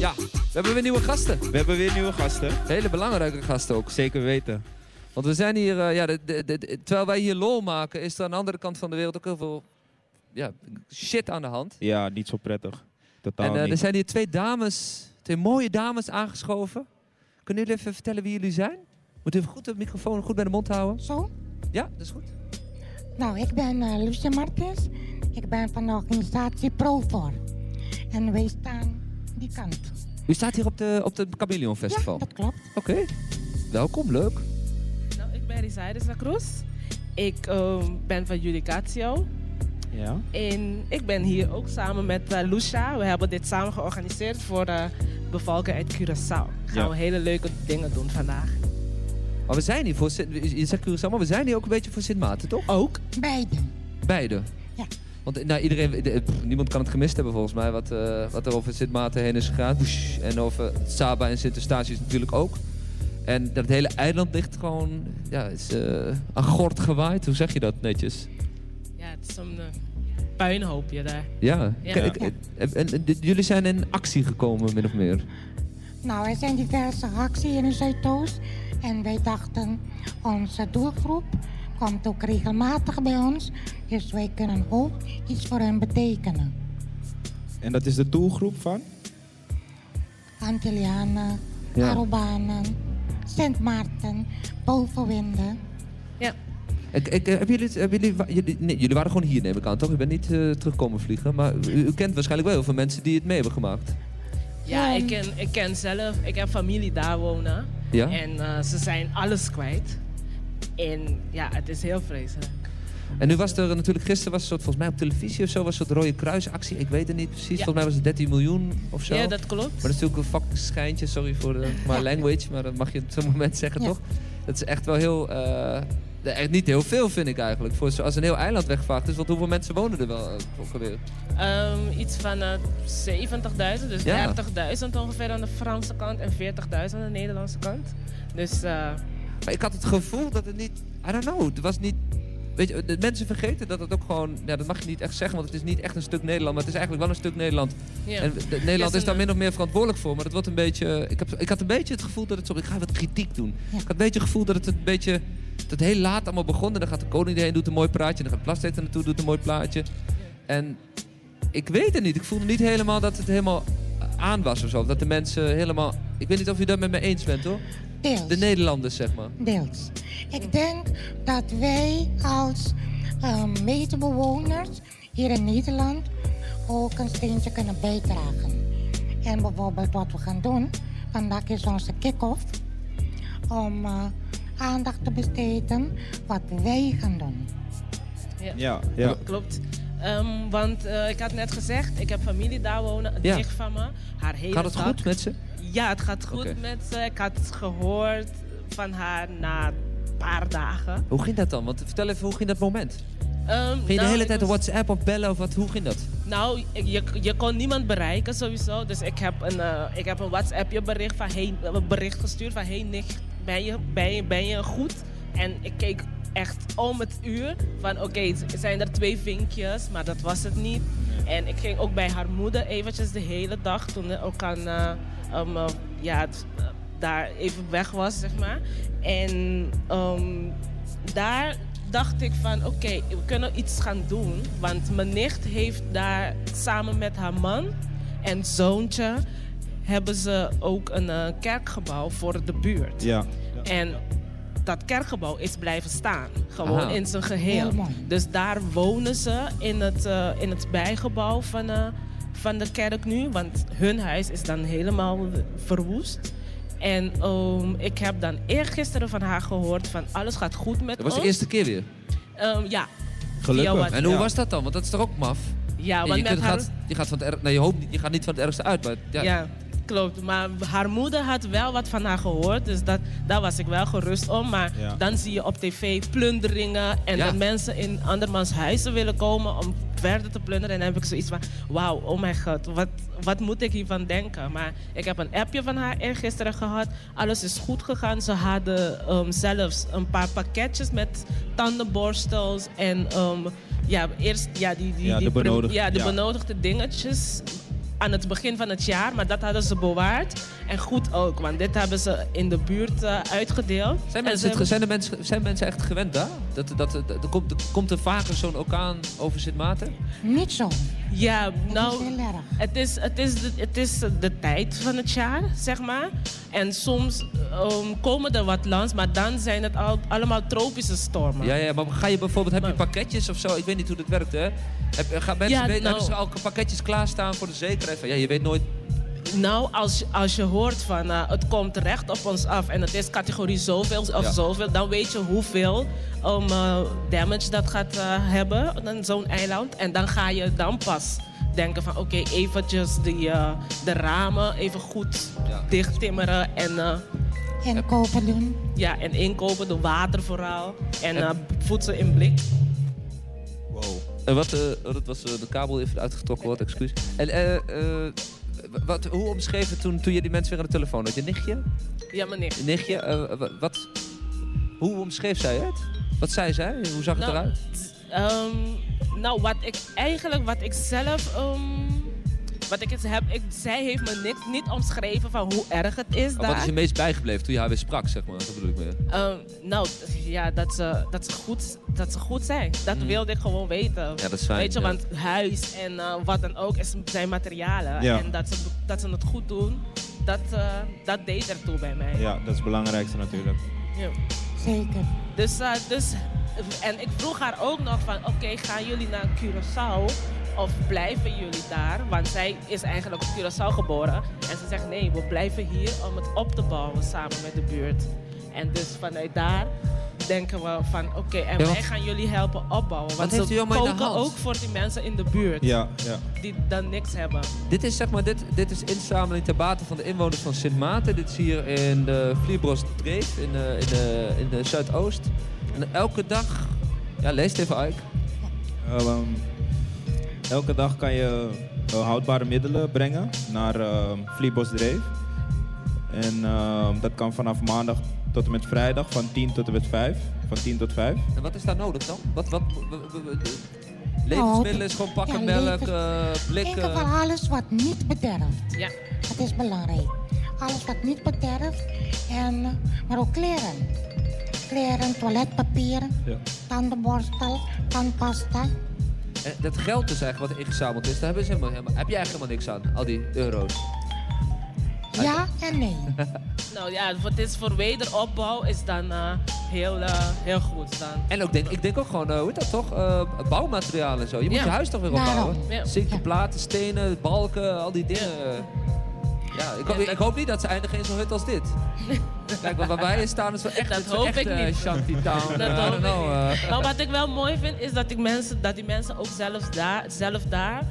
Ja, we hebben weer nieuwe gasten. We hebben weer nieuwe gasten. Hele belangrijke gasten ook. Zeker weten. Want we zijn hier, eh, ja, de, de, de- terwijl wij hier lol maken, is er aan de andere kant van de wereld ook heel veel ja, shit aan de hand. Ja, niet zo prettig. Totaal en eh, er niet. zijn hier twee dames, twee mooie dames aangeschoven. Kunnen jullie even vertellen wie jullie zijn? Moet u even goed de microfoon goed bij de mond houden? Zo? Ja, dat is goed. Nou, ik ben eh Lucia Martens. Ik ben van de organisatie Profor. En wij staan die kant. U staat hier op de, op de Chameleon Ja, Festival. dat klopt. Oké, welkom, leuk. Nou, ik ben Rizaide Cruz. Ik ehm, ben van Judicatio. Ja. En ik ben hier ook samen met eh, Lucia. We hebben dit samen georganiseerd voor de bevolking uit Curaçao. Gaan Ja. we hele leuke dingen doen vandaag. Maar we zijn hier voor, Sint- je zegt Curaçao, maar we zijn hier ook een beetje voor Sint Maarten, toch? Ook. Beide. Beide. Ja. Want eh, nou, iedereen, de- pff, niemand kan het gemist hebben volgens mij, wat, eh, wat er over Sint Maarten heen is gegaan. En over Saba en Sint Eustatius natuurlijk ook. En dat hele eiland ligt gewoon, ja, is eh aan gort gewaaid. Hoe zeg je dat netjes? Ja, het is een eh, puinhoopje daar. Ja. Ja. Kijk, Ja. en, en- en jullie zijn in actie gekomen, min of meer. Nou, er zijn diverse acties in de Zuidoost. En wij dachten, onze doelgroep komt ook regelmatig bij ons. Dus wij kunnen ook iets voor hen betekenen. En dat is de doelgroep van? Antillianen, Ja. Arubanen, Sint Maarten, Bovenwinden. Ja. Ik, ik, eh, hebben jullie, hebben jullie, nee, jullie waren gewoon hier, neem ik aan, toch? U bent niet eh, terugkomen vliegen. Maar u, u kent waarschijnlijk wel heel veel mensen die het mee hebben gemaakt. Ja, Ja. ik ken, ik ken zelf, ik heb familie daar wonen. Ja? En eh, ze zijn alles kwijt. En ja, het is heel vreselijk. En nu was er natuurlijk, gisteren was een soort, volgens mij op televisie of zo, was een soort rode kruisactie. Ik weet het niet precies. Volgens mij was het 13 miljoen of zo. Ja, dat klopt. Maar dat is natuurlijk een fucking schijntje, sorry voor de my Ja. language, maar dat mag je op zo'n moment zeggen, Ja. toch? Dat is echt wel heel, eh, echt niet heel veel vind ik eigenlijk. Voor, als een heel eiland wegvaagt is, want hoeveel mensen wonen er wel eh, ongeveer? Ehm, iets van eh 70.000, dus Ja. 30.000 ongeveer aan de Franse kant en 40.000 aan de Nederlandse kant. Dus Maar ik had het gevoel dat het niet, I don't know, het was niet... Weet je, de mensen vergeten dat het ook gewoon, ja, dat mag je niet echt zeggen, want het is niet echt een stuk Nederland, maar het is eigenlijk wel een stuk Nederland. ja. En de- Nederland is daar min of meer verantwoordelijk voor. Maar dat wordt een beetje. Ik, heb, ik had een beetje het gevoel dat het zo. Ik ga wat kritiek doen. Ja. Ik had een beetje het gevoel dat het een beetje. Dat het heel laat allemaal begon. En dan gaat de koning erheen, doet een mooi praatje. En dan gaat Plasteet er naartoe, doet een mooi plaatje. En ik weet het niet. Ik voelde niet helemaal dat het helemaal aan was of zo. Dat de mensen helemaal. Ik weet niet of u dat met me eens bent hoor. Deels. De Nederlanders zeg maar. Deels. Ik denk dat wij als ehm, medebewoners hier in Nederland ook een steentje kunnen bijdragen. En bijvoorbeeld wat we gaan doen, vandaag is onze kick-off, om eh, aandacht te besteden wat wij gaan doen. Ja. Ja, ja. Klopt. Ehm, want eh, ik had net gezegd, ik heb familie daar wonen, een Ja. nicht van me. Haar hele Gaat het dag- goed met ze? Ja, het gaat goed met ze. Ik had gehoord van haar na een paar dagen. Hoe ging dat dan? Want vertel even, hoe ging dat moment? Ehm, Ging je de nou, hele tijd was- WhatsApp of bellen of wat? Hoe ging dat? Nou, ik- je, je kon niemand bereiken sowieso. Dus ik heb een, eh, ik heb een WhatsAppje bericht, van, hey, een bericht gestuurd van... Hey nicht, ben je, ben, je, ben je goed? En ik keek echt om het uur van... Oké, zijn er twee vinkjes? Maar dat was het niet. En ik ging ook bij haar moeder eventjes de hele dag... toen er ook aan... eh, um, eh, ja, eh, daar even weg was, zeg maar. En ehm, daar dacht ik van, oké, we kunnen iets gaan doen. Want mijn nicht heeft daar samen met haar man en zoontje... hebben ze ook een kerkgebouw voor de buurt. Ja. En dat kerkgebouw is blijven staan. Gewoon Aha. in zijn geheel. Heel mooi. Dus daar wonen ze in het, eh, in het bijgebouw van, eh, van de kerk nu. Want hun huis is dan helemaal verwoest. En ehm, ik heb dan eergisteren van haar gehoord van alles gaat goed met Dat was ons. de eerste keer weer. Ehm, ja. Gelukkig. Wat- En hoe Ja. was dat dan? Want dat is toch ook maf? Ja, je, want je, met kunt- haar... gaat, je gaat van het erg, nee, je, hoopt, niet- je gaat niet van het ergste uit, maar ja. Ja. Klopt. Maar haar moeder had wel wat van haar gehoord. Dus dat, daar was ik wel gerust om. Maar Ja. dan zie je op tv plunderingen. En Ja. dat mensen in andermans huizen willen komen om verder te plunderen. En dan heb ik zoiets van, wauw, oh mijn god, wat, wat moet ik hiervan denken? Maar ik heb een appje van haar eergisteren gehad. Alles is goed gegaan. Ze hadden ehm, zelfs een paar pakketjes met tandenborstels en... ehm, ja, eerst ja, die, die, Ja, de prim- benodigde- ja, de ja. benodigde dingetjes aan het begin van het jaar, maar dat hadden ze bewaard. En goed ook, want dit hebben ze in de buurt eh, uitgedeeld. Zijn En mensen, ze het, hebben- zijn, de mensen, zijn mensen echt gewend daar? Dat, dat, dat, er, komt, er komt er vaker zo'n orkaan over Sint Maarten? Niet zo. Ja, nou, heel erg. het is, het, is de, het is de tijd van het jaar, zeg maar. En soms ehm, komen er wat langs, maar dan zijn het al, allemaal tropische stormen. Ja, ja, maar ga je bijvoorbeeld, heb je pakketjes of zo? Ik weet niet hoe dat werkt, hè? Heb, gaan mensen Ja, weten, nou- hebben ze al pakketjes klaarstaan voor de zekerheid? Van, ja, je weet nooit... Nou, als, je- als je hoort van eh, het komt recht op ons af en het is categorie zoveel of Ja. zoveel, dan weet je hoeveel um, eh, damage dat gaat eh, hebben, dan zo'n eiland. En dan ga je dan pas denken van oké, eventjes die, eh, de ramen even goed Ja. dicht timmeren en, eh, En kopen doen. ja, en inkopen, de water vooral en eh, voedsel in blik. Wow. En wat, dat was de kabel even uitgetrokken wordt, excuus. En eh, eh, wat, hoe omschreef het toen, toen je die mensen weer aan de telefoon had? Je nichtje? Ja, meneer. Je nichtje? eh, wa- wat, hoe omschreef zij het? Wat zei zij? Hoe zag het Nou, eruit? Ehm, nou, wat ik eigenlijk, wat ik zelf, ehm, wat ik heb, ik, zij heeft me niks, niet omschreven van hoe erg het is daar. wat is je meest bijgebleven toen je haar weer sprak, zeg maar? Dat bedoel ik meer. Ehm, nou, ja, dat ze, dat, ze goed, dat ze goed zijn. Dat Mm. wilde ik gewoon weten. Ja, dat is fijn. Weet je, ja. want huis en eh, wat dan ook is, zijn materialen. Ja. En dat ze, dat ze het goed doen, dat, eh, dat deed ertoe bij mij. Ja, dat is het belangrijkste natuurlijk. Ja. Zeker. Dus, eh, dus, en ik vroeg haar ook nog van, oké, gaan jullie naar Curaçao of blijven jullie daar? Want zij is eigenlijk op Curaçao geboren. En ze zegt, nee, we blijven hier om het op te bouwen samen met de buurt. En dus vanuit daar denken we van, oké, en Ja, wij gaan jullie helpen opbouwen. Want ze koken ook voor die mensen in de buurt Ja, ja. die dan niks hebben. Dit is zeg maar, dit, dit is inzameling ter bate van de inwoners van Sint Maarten. Dit is hier in de Vlierbos Dreef in de, in de, in de Zuidoost. En elke dag, ja lees het even uit. Ehm, elke dag kan je eh, houdbare middelen brengen naar ehm Vliebosdreef. En ehm, dat kan vanaf maandag tot en met vrijdag van 10 tot en met 5. Van 10 tot 5. En wat is daar nodig dan? Wat, wat, levensmiddelen is gewoon pakken, Ja, melk, levens- eh, In ieder blikken. geval alles wat niet bederft. Ja. Dat is belangrijk. Alles wat niet bederft. En, eh, maar ook kleren. Kleren, toiletpapier, Ja. tandenborstel, tandpasta. En dat geld dus eigenlijk wat ingezameld is, daar hebben ze helemaal, helemaal, heb je eigenlijk helemaal niks aan, al die euro's. Ja en nee. Nou ja, wat is voor wederopbouw is dan eh, heel, eh, heel goed dan. En ook denk, ik denk ook gewoon, eh, hoe heet dat toch? Eh, bouwmaterialen en zo. Je moet Ja. je huis toch weer opbouwen? Ja. Zinken, Ja. platen, stenen, balken, al die dingen. Ja, ik, Ja, ik hoop niet dat ze eindigen in zo'n hut als dit. Kijk, waar wij staan is wel echt, Dat hoop echt, ik niet. shantytown. Dat hoop ik eh. Maar wat ik wel mooi vind, is dat die mensen, dat die mensen ook zelfs daar, zelf daar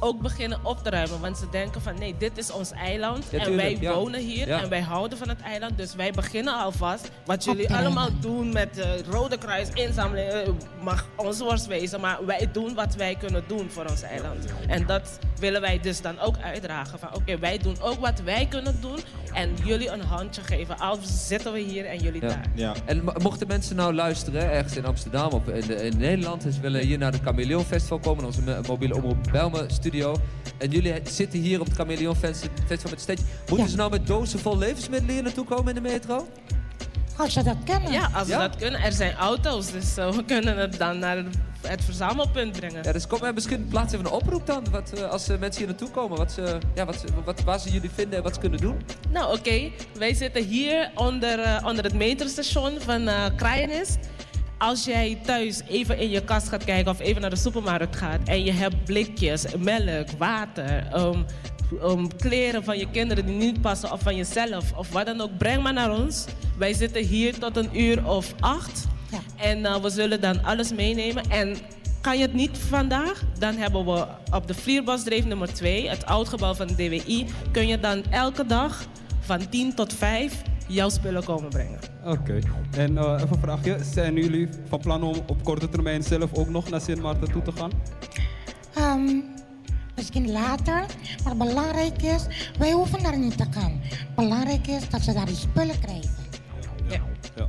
ook beginnen op te ruimen. Want ze denken van nee, dit is ons eiland. Ja, en tuurlijk, wij ja. wonen hier Ja. en wij houden van het eiland. Dus wij beginnen alvast. Wat jullie allemaal doen met de Rode Kruis inzameling, eh, mag ons worst wezen. Maar wij doen wat wij kunnen doen voor ons eiland. En dat willen wij dus dan ook uitdragen. Van oké, wij doen ook wat wij kunnen doen. En jullie een handje geven. Al zitten we hier en jullie Ja. daar. Ja. En mo- mochten mensen nou luisteren, ergens in Amsterdam of in, de- in Nederland, ze willen hier naar het Chameleon Festival komen, onze mobiele omroep Belme studio. En jullie zitten hier op het Chameleon Festi- Festival met stage. Moeten Ja. ze nou met dozen vol levensmiddelen hier naartoe komen in de metro? Als ze dat kennen. Ja, als we Ja? dat kunnen. Er zijn auto's, dus eh, we kunnen het dan naar het verzamelpunt brengen. Ja, dus kom maar misschien plaats even een oproep dan, wat, eh, als eh, mensen hier naartoe komen, wat ze, ja, wat, ze- wat, waar ze jullie vinden en wat ze kunnen doen. Nou, oké. Wij zitten hier onder, eh, onder het metrostation van eh Kraaienist. Als jij thuis even in je kast gaat kijken of even naar de supermarkt gaat en je hebt blikjes, melk, water, ehm, kleren van je kinderen die niet passen of van jezelf of wat dan ook, breng maar naar ons. Wij zitten hier tot een uur of acht Ja. en eh, we zullen dan alles meenemen. En kan je het niet vandaag, dan hebben we op de Vlierbosdreef nummer 2, het oudgebouw van de DWI, kun je dan elke dag van 10 tot 5 jouw spullen komen brengen. Oké. En eh, even een vraagje. Zijn jullie van plan om op korte termijn zelf ook nog naar Sint Maarten toe te gaan? Ehm, misschien later. Maar belangrijk is, wij hoeven daar niet te gaan. Belangrijk is dat ze daar die spullen krijgen. Ja. Ja.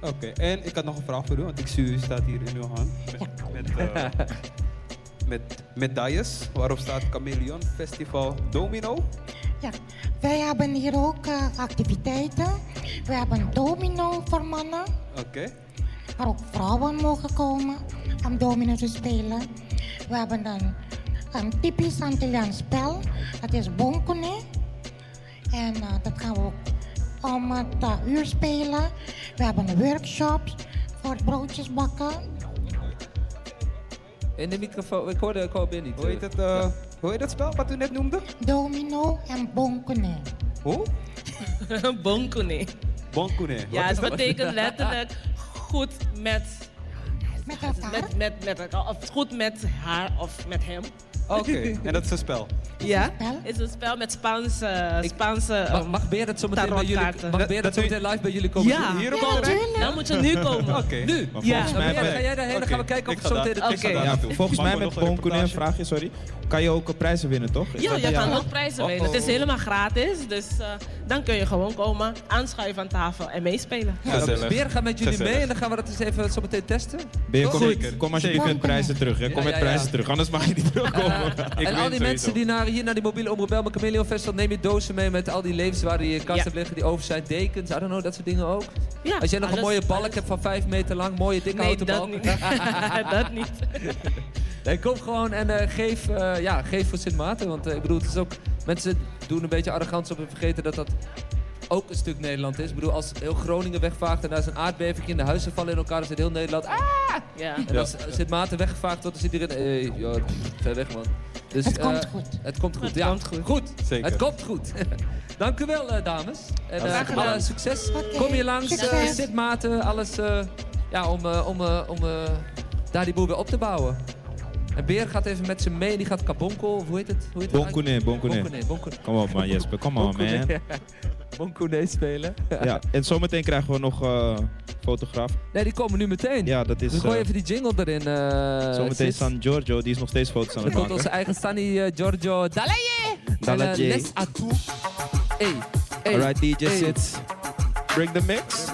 Oké. En ik had nog een vraag voor u, want ik zie u staat hier in uw hand. Met, Ja. met, eh, met medailles. Waarop staat Chameleon Festival Domino. Ja, wij hebben hier ook eh, activiteiten. We hebben domino voor mannen, Oké. waar ook vrouwen mogen komen om domino te spelen. We hebben een, een typisch Antilliaans spel, dat is bonkone. En eh, dat gaan we ook om het eh, uur spelen. We hebben workshops voor broodjes bakken. In de microfoon, ik hoorde Corbin niet. Hoe heet het, eh, hoe heet dat spel wat u net noemde? Domino en bonkone. Hoe? Bonkone. Bonkune. Ja, het betekent letterlijk goed met, Met elkaar. met, met, met elkaar. Of goed met haar of met hem. Oké, en dat is een spel. Ja, spel? het is een spel met Spaanse... Spaanse Mag, um, mag Beer het zo meteen bij jullie, tarotkaarten. mag Dat- Beer dat het zo meteen live bij jullie komen Ja. Hier ook Ja. Dan moet je nu komen. Oké. Nu? Volgens mij ga jij daarheen? Dan gaan we kijken of ga zo meteen Oké. volgens mij met nog een vraagje, sorry. Kan je ook prijzen winnen, toch? Is Ja, dat je kan ook prijzen Oh, winnen. Het is oh. helemaal gratis. Dus eh, dan kun je gewoon komen, aanschuiven aan tafel en meespelen. Gezellig. Beer gaat met jullie Gezellig. mee en dan gaan we dat eens even zo meteen testen. Ben je, kom, Zeker. kom alsjeblieft Zeker. met prijzen terug. Hè. Kom Ja, met ja, prijzen ja. terug, anders mag je niet terugkomen. Ik en al die sowieso. mensen die naar, hier naar die mobiele omroep Belmen Chameleon Festival, neem je dozen mee met al die levenswaarden die je kast Ja. hebt liggen, die over zijn dekens, I don't know, dat soort dingen ook. Ja, Als jij nog een mooie balk alles- hebt van 5 meter lang, mooie dikke Nee, houten dat balk. niet. dat niet. Nee, kom gewoon en eh, geef, eh, ja, geef voor Sint Maarten. Want eh, ik bedoel, het is ook, mensen doen een beetje arrogant op en vergeten dat dat ook een stuk Nederland is. Ik bedoel, als heel Groningen wegvaagt en daar is een aardbeving en de huizen vallen in elkaar, dan zit heel Nederland. Ah! Ja. En als Sint Maarten weggevaagd wordt, dan zit iedereen. eh, joh, ver weg man. Dus, Het komt goed. Het komt goed, Het ja. komt goed. Zeker. Het komt goed. Dank u wel, eh, dames. En eh, Graag gedaan. alle succes. Kom hier langs. Sint Maarten, alles eh, ja, om, eh, om, eh, om eh, daar die boel weer op te bouwen. En Beer gaat even met ze mee, die gaat kabonkel, of hoe heet het? Hoe heet Bonkune, Bonkune. Kom op man, Jesper. Kom on man. Bonkune spelen. Ja, en zometeen krijgen we nog eh fotograaf. Nee, die komen nu meteen. Ja, dat is... dus gooi eh, even die jingle erin. eh Zometeen. San Giorgio, die is nog steeds foto's aan het komt onze maken. eigen Sunny eh, Giorgio Dalaye. Dalaye. Les. Hey, hey, Alright, DJ hey. Sits. Bring the mix.